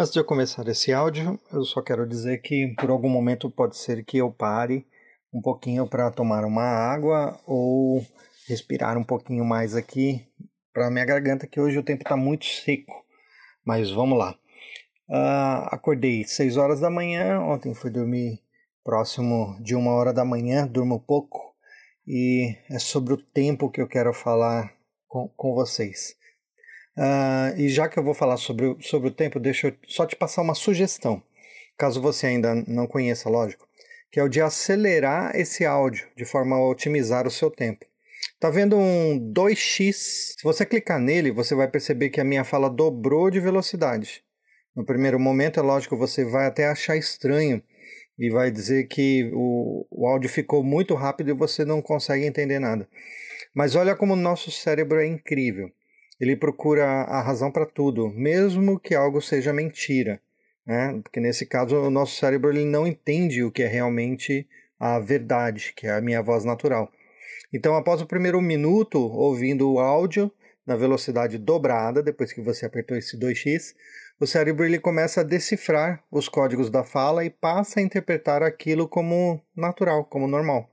Antes de eu começar esse áudio, eu só quero dizer que por algum momento pode ser que eu pare um pouquinho para tomar uma água ou respirar um pouquinho mais aqui para minha garganta, que hoje o tempo está muito seco. Mas vamos lá. Uh, acordei 6 horas da manhã, ontem fui dormir próximo de uma hora da manhã, durmo pouco, e é sobre o tempo que eu quero falar com, com vocês. Uh, e já que eu vou falar sobre, sobre o tempo, deixa eu só te passar uma sugestão, caso você ainda não conheça, lógico, que é o de acelerar esse áudio de forma a otimizar o seu tempo. Tá vendo um 2x? Se você clicar nele, você vai perceber que a minha fala dobrou de velocidade. No primeiro momento, é lógico, você vai até achar estranho e vai dizer que o, o áudio ficou muito rápido e você não consegue entender nada. Mas olha como o nosso cérebro é incrível ele procura a razão para tudo, mesmo que algo seja mentira, né? Porque nesse caso o nosso cérebro ele não entende o que é realmente a verdade, que é a minha voz natural. Então, após o primeiro minuto ouvindo o áudio na velocidade dobrada, depois que você apertou esse 2x, o cérebro ele começa a decifrar os códigos da fala e passa a interpretar aquilo como natural, como normal.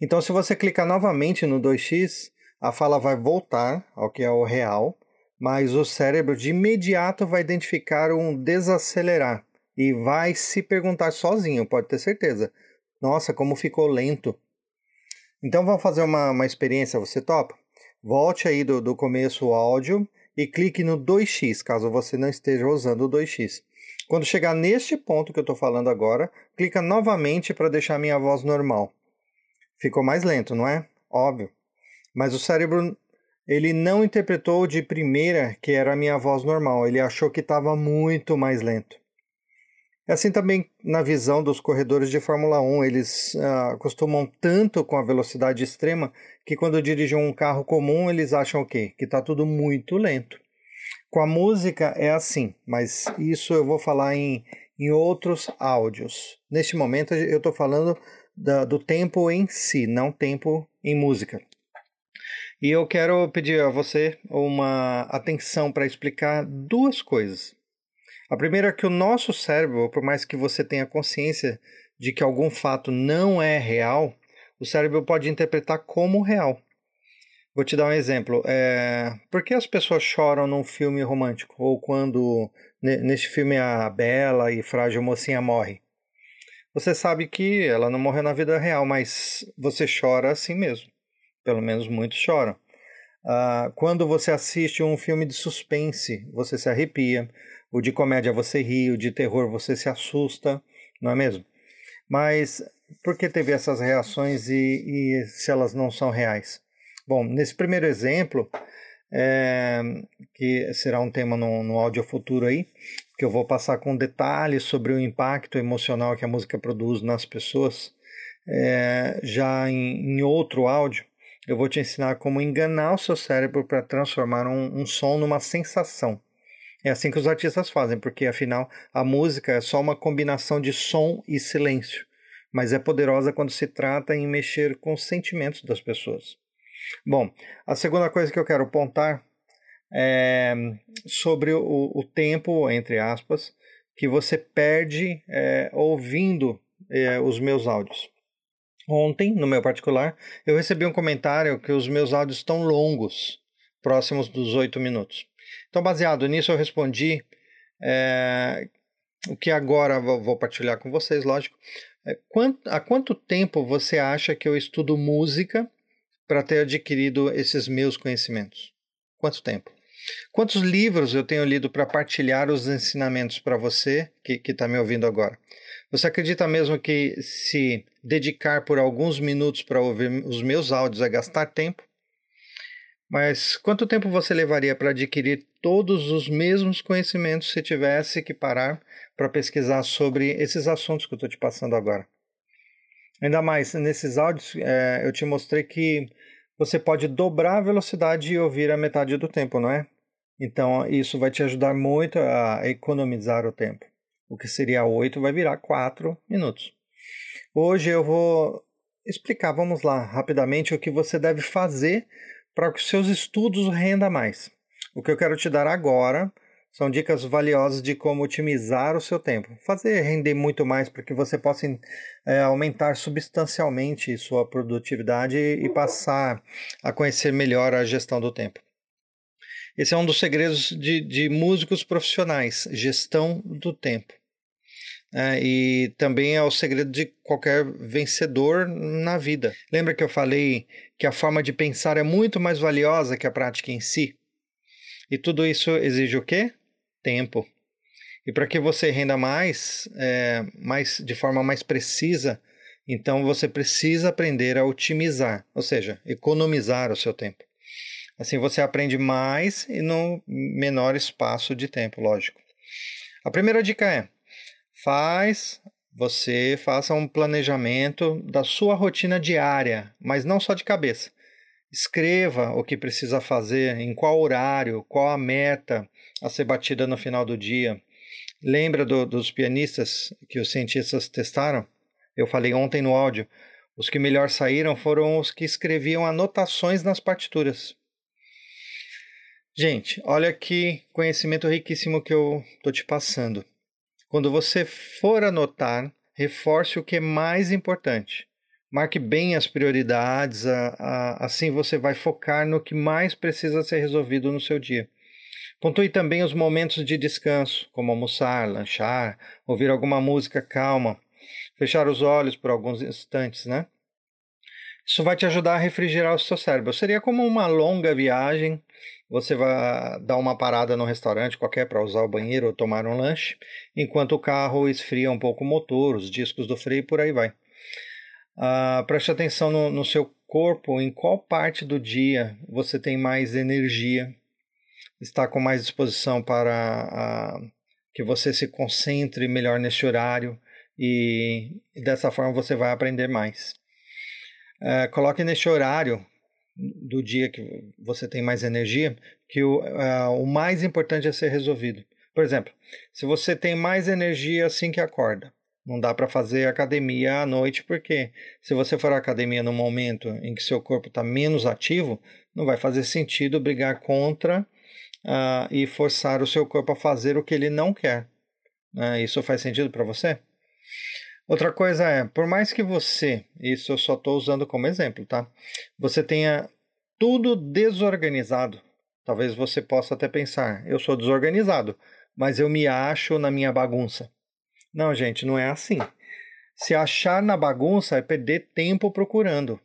Então, se você clicar novamente no 2x, a fala vai voltar ao que é o real, mas o cérebro de imediato vai identificar um desacelerar e vai se perguntar sozinho, pode ter certeza. Nossa, como ficou lento. Então vamos fazer uma, uma experiência, você topa? Volte aí do, do começo o áudio e clique no 2x, caso você não esteja usando o 2x. Quando chegar neste ponto que eu estou falando agora, clica novamente para deixar minha voz normal. Ficou mais lento, não é? Óbvio mas o cérebro ele não interpretou de primeira que era a minha voz normal, ele achou que estava muito mais lento. É assim também na visão dos corredores de Fórmula 1, eles uh, acostumam tanto com a velocidade extrema que quando dirigem um carro comum eles acham o quê? Que está tudo muito lento. Com a música é assim, mas isso eu vou falar em, em outros áudios. Neste momento eu estou falando da, do tempo em si, não tempo em música. E eu quero pedir a você uma atenção para explicar duas coisas. A primeira é que o nosso cérebro, por mais que você tenha consciência de que algum fato não é real, o cérebro pode interpretar como real. Vou te dar um exemplo. É... Por que as pessoas choram num filme romântico? Ou quando neste filme a bela e frágil mocinha morre? Você sabe que ela não morreu na vida real, mas você chora assim mesmo pelo menos muitos choram. Uh, quando você assiste um filme de suspense, você se arrepia. O de comédia você ri, o de terror você se assusta, não é mesmo? Mas por que teve essas reações e, e se elas não são reais? Bom, nesse primeiro exemplo, é, que será um tema no, no áudio futuro aí, que eu vou passar com detalhes sobre o impacto emocional que a música produz nas pessoas, é, já em, em outro áudio, eu vou te ensinar como enganar o seu cérebro para transformar um, um som numa sensação. É assim que os artistas fazem, porque afinal a música é só uma combinação de som e silêncio, mas é poderosa quando se trata em mexer com os sentimentos das pessoas. Bom, a segunda coisa que eu quero apontar é sobre o, o tempo, entre aspas, que você perde é, ouvindo é, os meus áudios. Ontem, no meu particular, eu recebi um comentário que os meus áudios estão longos, próximos dos oito minutos. Então, baseado nisso, eu respondi é, o que agora vou, partilhar com vocês, lógico. É, quant, há quanto tempo você acha que eu estudo música para ter adquirido esses meus conhecimentos? Quanto tempo? Quantos livros eu tenho lido para partilhar os ensinamentos para você que está me ouvindo agora? Você acredita mesmo que se dedicar por alguns minutos para ouvir os meus áudios é gastar tempo? Mas quanto tempo você levaria para adquirir todos os mesmos conhecimentos se tivesse que parar para pesquisar sobre esses assuntos que eu estou te passando agora? Ainda mais, nesses áudios é, eu te mostrei que você pode dobrar a velocidade e ouvir a metade do tempo, não é? Então isso vai te ajudar muito a economizar o tempo o que seria 8 vai virar 4 minutos. Hoje eu vou explicar, vamos lá, rapidamente o que você deve fazer para que os seus estudos rendam mais. O que eu quero te dar agora São dicas valiosas de como otimizar o seu tempo, fazer render muito mais para que você possa é, aumentar substancialmente sua produtividade e passar a conhecer melhor a gestão do tempo. Esse é um dos segredos de, de músicos profissionais, gestão do tempo. É, e também é o segredo de qualquer vencedor na vida. Lembra que eu falei que a forma de pensar é muito mais valiosa que a prática em si? E tudo isso exige o quê? Tempo. E para que você renda mais, é, mais de forma mais precisa, então você precisa aprender a otimizar, ou seja, economizar o seu tempo. Assim você aprende mais e no menor espaço de tempo, lógico. A primeira dica é: faz você faça um planejamento da sua rotina diária, mas não só de cabeça. Escreva o que precisa fazer, em qual horário, qual a meta a ser batida no final do dia. Lembra do, dos pianistas que os cientistas testaram? Eu falei ontem no áudio. Os que melhor saíram foram os que escreviam anotações nas partituras. Gente, olha que conhecimento riquíssimo que eu estou te passando. Quando você for anotar, reforce o que é mais importante. Marque bem as prioridades, a, a, assim você vai focar no que mais precisa ser resolvido no seu dia. Pontue também os momentos de descanso, como almoçar, lanchar, ouvir alguma música calma, fechar os olhos por alguns instantes, né? Isso vai te ajudar a refrigerar o seu cérebro. Seria como uma longa viagem você vai dar uma parada no restaurante qualquer para usar o banheiro ou tomar um lanche, enquanto o carro esfria um pouco o motor, os discos do freio e por aí vai. Uh, preste atenção no, no seu corpo, em qual parte do dia você tem mais energia, está com mais disposição para uh, que você se concentre melhor nesse horário e dessa forma você vai aprender mais. Uh, coloque nesse horário do dia que você tem mais energia, que o, uh, o mais importante é ser resolvido. Por exemplo, se você tem mais energia assim que acorda, não dá para fazer academia à noite, porque se você for à academia no momento em que seu corpo está menos ativo, não vai fazer sentido brigar contra uh, e forçar o seu corpo a fazer o que ele não quer. Uh, isso faz sentido para você? Outra coisa é, por mais que você, isso eu só estou usando como exemplo, tá? Você tenha tudo desorganizado. Talvez você possa até pensar, eu sou desorganizado, mas eu me acho na minha bagunça. Não, gente, não é assim. Se achar na bagunça é perder tempo procurando.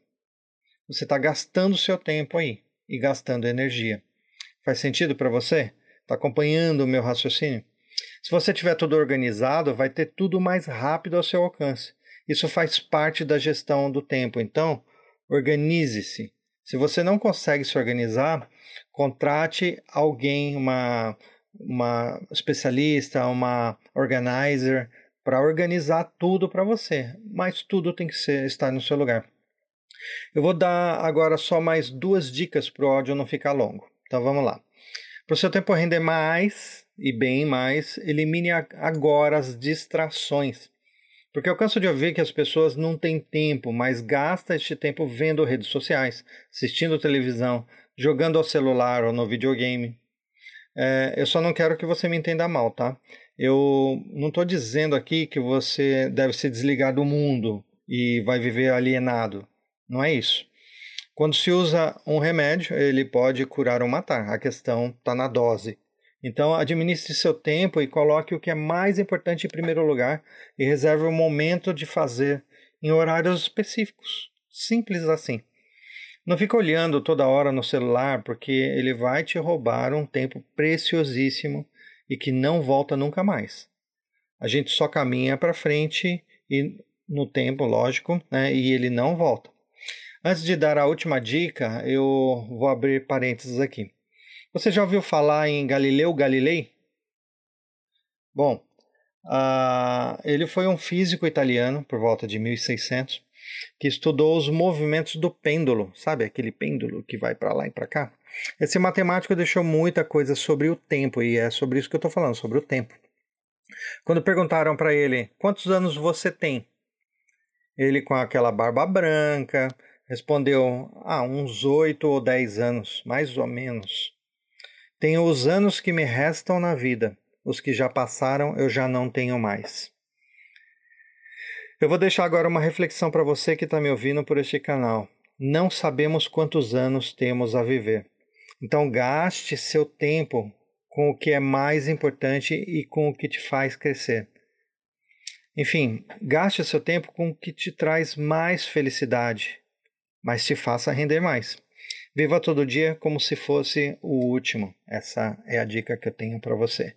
Você está gastando seu tempo aí e gastando energia. Faz sentido para você? Está acompanhando o meu raciocínio? Se você tiver tudo organizado, vai ter tudo mais rápido ao seu alcance. Isso faz parte da gestão do tempo. Então, organize-se. Se você não consegue se organizar, contrate alguém, uma, uma especialista, uma organizer, para organizar tudo para você. Mas tudo tem que ser, estar no seu lugar. Eu vou dar agora só mais duas dicas para o áudio não ficar longo. Então vamos lá. Para o seu tempo render mais, e bem mais, elimine agora as distrações. Porque eu canso de ouvir que as pessoas não têm tempo, mas gastam este tempo vendo redes sociais, assistindo televisão, jogando ao celular ou no videogame. É, eu só não quero que você me entenda mal, tá? Eu não estou dizendo aqui que você deve se desligar do mundo e vai viver alienado. Não é isso. Quando se usa um remédio, ele pode curar ou matar. A questão está na dose. Então, administre seu tempo e coloque o que é mais importante em primeiro lugar e reserve um momento de fazer em horários específicos. Simples assim. Não fique olhando toda hora no celular, porque ele vai te roubar um tempo preciosíssimo e que não volta nunca mais. A gente só caminha para frente e no tempo, lógico, né, e ele não volta. Antes de dar a última dica, eu vou abrir parênteses aqui. Você já ouviu falar em Galileu Galilei? Bom, uh, ele foi um físico italiano por volta de 1600 que estudou os movimentos do pêndulo, sabe aquele pêndulo que vai para lá e para cá? Esse matemático deixou muita coisa sobre o tempo e é sobre isso que eu estou falando, sobre o tempo. Quando perguntaram para ele quantos anos você tem, ele com aquela barba branca respondeu: Ah, uns oito ou dez anos, mais ou menos. Tenho os anos que me restam na vida, os que já passaram eu já não tenho mais. Eu vou deixar agora uma reflexão para você que está me ouvindo por este canal. Não sabemos quantos anos temos a viver. Então, gaste seu tempo com o que é mais importante e com o que te faz crescer. Enfim, gaste seu tempo com o que te traz mais felicidade, mas te faça render mais. Viva todo dia como se fosse o último. Essa é a dica que eu tenho para você.